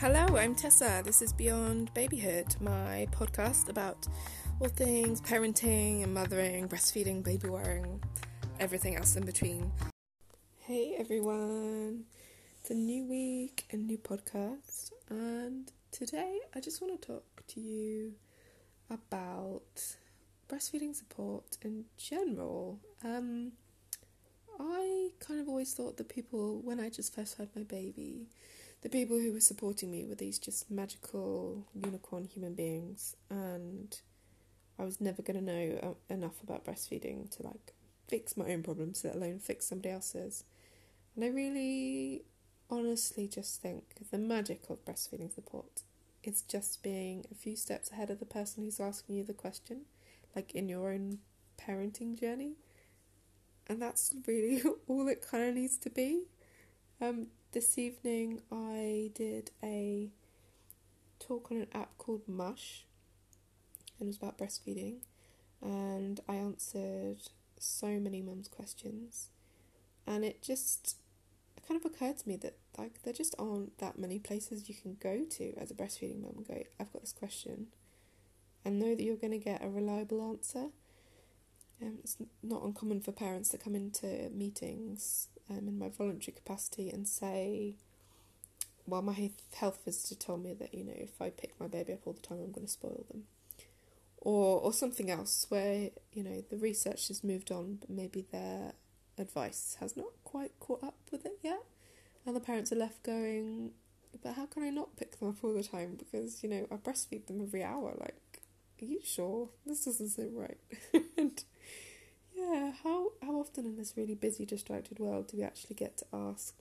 Hello, I'm Tessa. This is Beyond Babyhood, my podcast about all things parenting and mothering, breastfeeding, baby wearing, everything else in between. Hey everyone, it's a new week, a new podcast, and today I just want to talk to you about breastfeeding support in general. Um, I kind of always thought that people, when I just first had my baby, the people who were supporting me were these just magical unicorn human beings, and I was never going to know uh, enough about breastfeeding to like fix my own problems, let alone fix somebody else's. And I really honestly just think the magic of breastfeeding support is just being a few steps ahead of the person who's asking you the question, like in your own parenting journey. And that's really all it kind of needs to be. Um, this evening I did a talk on an app called Mush, and it was about breastfeeding, and I answered so many mums' questions, and it just it kind of occurred to me that like there just aren't that many places you can go to as a breastfeeding mum and go, I've got this question, and know that you're going to get a reliable answer. Um, it's not uncommon for parents to come into meetings um, in my voluntary capacity and say, well, my health visitor told me that, you know, if I pick my baby up all the time, I'm going to spoil them. Or, or something else where, you know, the research has moved on, but maybe their advice has not quite caught up with it yet. And the parents are left going, but how can I not pick them up all the time? Because, you know, I breastfeed them every hour. Like, are you sure? This doesn't seem right. and yeah, how how often in this really busy, distracted world do we actually get to ask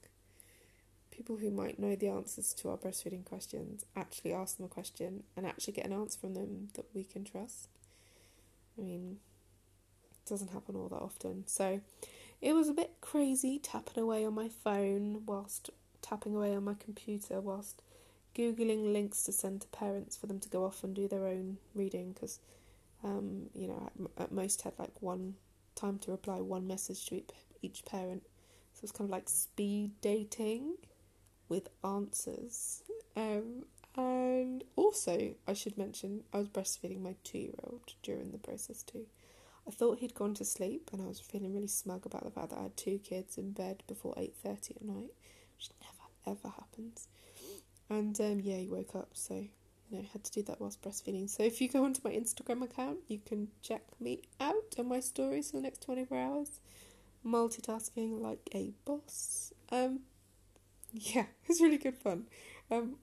people who might know the answers to our breastfeeding questions, actually ask them a question and actually get an answer from them that we can trust? I mean, it doesn't happen all that often. So it was a bit crazy tapping away on my phone whilst tapping away on my computer whilst googling links to send to parents for them to go off and do their own reading because um, you know at most had like one time to reply one message to each parent. So it's kind of like speed dating with answers. Um, and also, I should mention, I was breastfeeding my two year old during the process too. I thought he'd gone to sleep, and I was feeling really smug about the fact that I had two kids in bed before eight thirty at night, which never ever happens. And um, yeah, he woke up, so you know, had to do that whilst breastfeeding. So if you go onto my Instagram account, you can check me out and my stories for the next 24 hours. Multitasking like a boss. Um, yeah, it's really good fun. Um,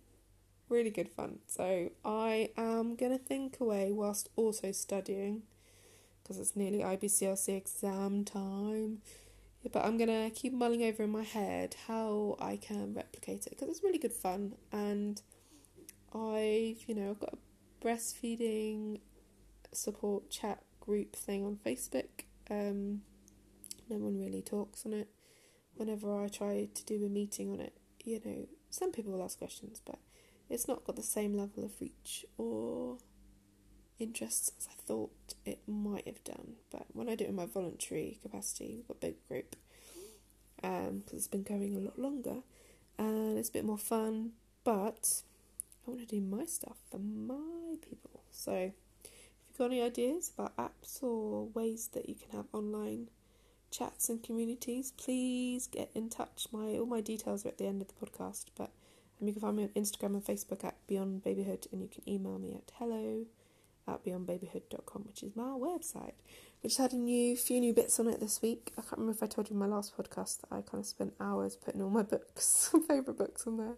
really good fun. So I am gonna think away whilst also studying because it's nearly IBCLC exam time. But I'm gonna keep mulling over in my head how I can replicate it because it's really good fun and I've, you know, I've got a breastfeeding support chat group thing on Facebook. Um, no one really talks on it. Whenever I try to do a meeting on it, you know, some people will ask questions, but it's not got the same level of reach or interest as I thought it might have done. But when I do it in my voluntary capacity, we've got a big group because um, it's been going a lot longer and it's a bit more fun. But I want to do my stuff for my people. So, if you've got any ideas about apps or ways that you can have online chats and communities, please get in touch. My all my details are at the end of the podcast, but um, you can find me on Instagram and Facebook at Beyond Babyhood, and you can email me at hello at beyondbabyhood.com, which is my website, which had a new few new bits on it this week. I can't remember if I told you in my last podcast that I kind of spent hours putting all my books, favourite books on there.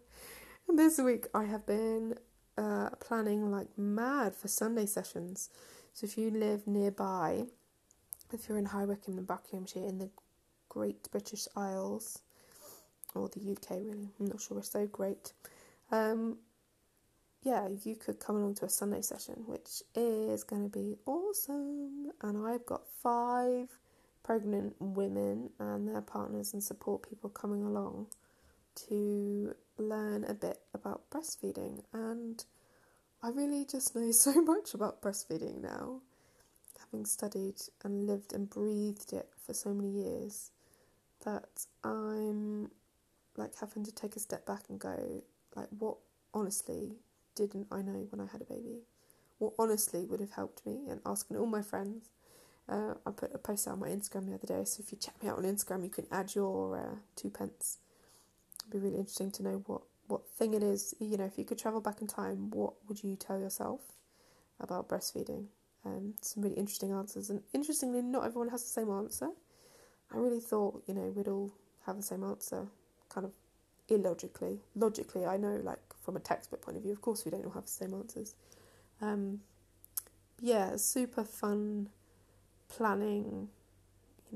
This week I have been uh, planning like mad for Sunday sessions. So if you live nearby, if you're in High Wycombe and Buckinghamshire in the Great British Isles, or the UK really, I'm not sure we're so great. Um, yeah, you could come along to a Sunday session, which is going to be awesome. And I've got five pregnant women and their partners and support people coming along to learn a bit about breastfeeding. And I really just know so much about breastfeeding now, having studied and lived and breathed it for so many years, that I'm like having to take a step back and go, like, what honestly didn't I know when I had a baby? What honestly would have helped me and asking all my friends. Uh, I put a post out on my Instagram the other day, so if you check me out on Instagram, you can add your uh, two pence. It'd be really interesting to know what, what thing it is. You know, if you could travel back in time, what would you tell yourself about breastfeeding? Um, some really interesting answers, and interestingly, not everyone has the same answer. I really thought, you know, we'd all have the same answer, kind of illogically. Logically, I know, like from a textbook point of view, of course, we don't all have the same answers. Um, yeah, super fun planning.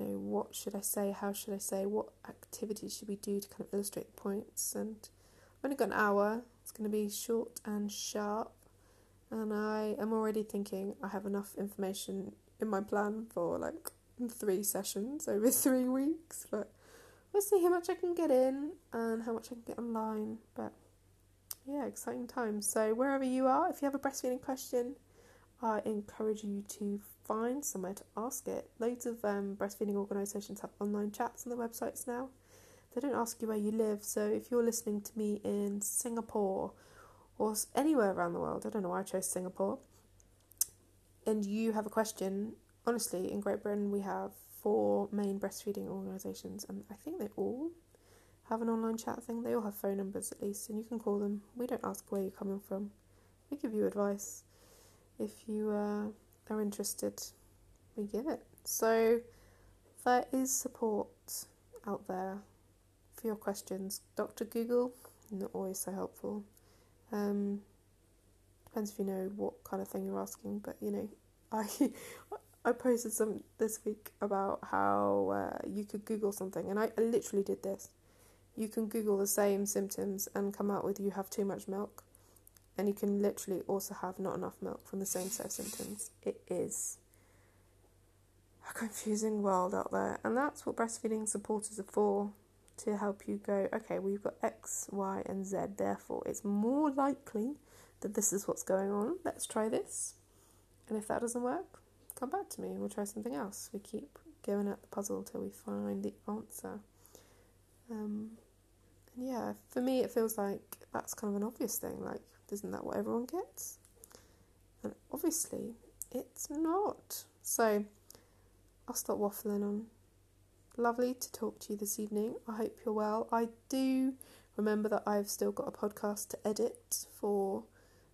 Know, what should I say? How should I say? What activities should we do to kind of illustrate the points? And I've only got an hour. It's going to be short and sharp. And I am already thinking I have enough information in my plan for like three sessions over three weeks. But we'll see how much I can get in and how much I can get online. But yeah, exciting times. So, wherever you are, if you have a breastfeeding question, I encourage you to find somewhere to ask it. Loads of um, breastfeeding organisations have online chats on their websites now. They don't ask you where you live, so if you're listening to me in Singapore or anywhere around the world, I don't know why I chose Singapore, and you have a question, honestly, in Great Britain we have four main breastfeeding organisations, and I think they all have an online chat thing. They all have phone numbers at least, and you can call them. We don't ask where you're coming from. We give you advice. If you uh, are interested, we give it. So there is support out there for your questions. Dr. Google, not always so helpful. Um, depends if you know what kind of thing you're asking, but you know, I I posted some this week about how uh, you could Google something, and I, I literally did this you can Google the same symptoms and come out with you have too much milk. And you can literally also have not enough milk from the same set of symptoms. It is a confusing world out there. And that's what breastfeeding supporters are for to help you go, okay, well, you've got X, Y, and Z. Therefore, it's more likely that this is what's going on. Let's try this. And if that doesn't work, come back to me. We'll try something else. We keep going at the puzzle till we find the answer. Um, and yeah, for me, it feels like that's kind of an obvious thing. Like, isn't that what everyone gets? And obviously, it's not. So, I'll stop waffling on. Lovely to talk to you this evening. I hope you're well. I do remember that I've still got a podcast to edit for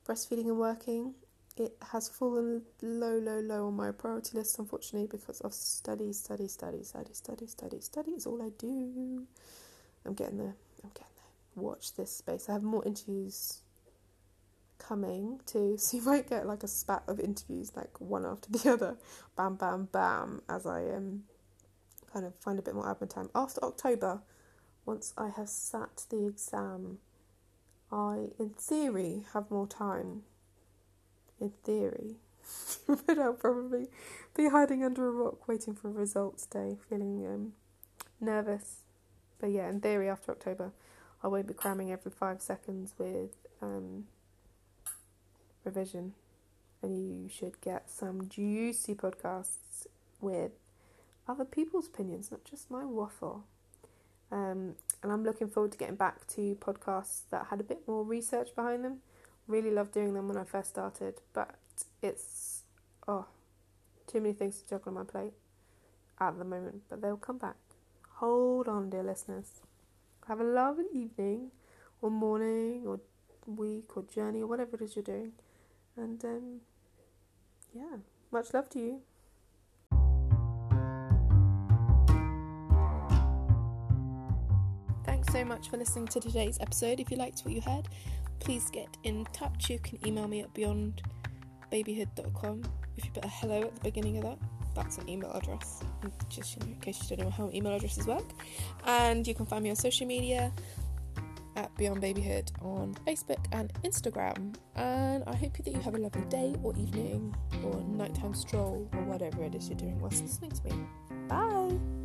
breastfeeding and working. It has fallen low, low, low on my priority list, unfortunately, because of study, study, study, study, study, study, study is all I do. I'm getting there. I'm getting there. Watch this space. I have more interviews coming too, so you might get like a spat of interviews, like one after the other, bam, bam, bam, as I um kind of find a bit more admin time. After October, once I have sat the exam, I, in theory, have more time. In theory. but I'll probably be hiding under a rock waiting for results day, feeling um, nervous but yeah, in theory, after October, I won't be cramming every five seconds with um, revision. And you should get some juicy podcasts with other people's opinions, not just my waffle. Um, and I'm looking forward to getting back to podcasts that had a bit more research behind them. Really loved doing them when I first started, but it's oh, too many things to juggle on my plate at the moment. But they'll come back. Hold on, dear listeners. Have a lovely evening, or morning, or week, or journey, or whatever it is you're doing. And um, yeah, much love to you. Thanks so much for listening to today's episode. If you liked what you heard, please get in touch. You can email me at beyondbabyhood.com if you put a hello at the beginning of that that's an email address. Just in case you don't know how email addresses work. And you can find me on social media at Beyond Babyhood on Facebook and Instagram. And I hope that you have a lovely day or evening or nighttime stroll or whatever it is you're doing whilst listening to me. Bye.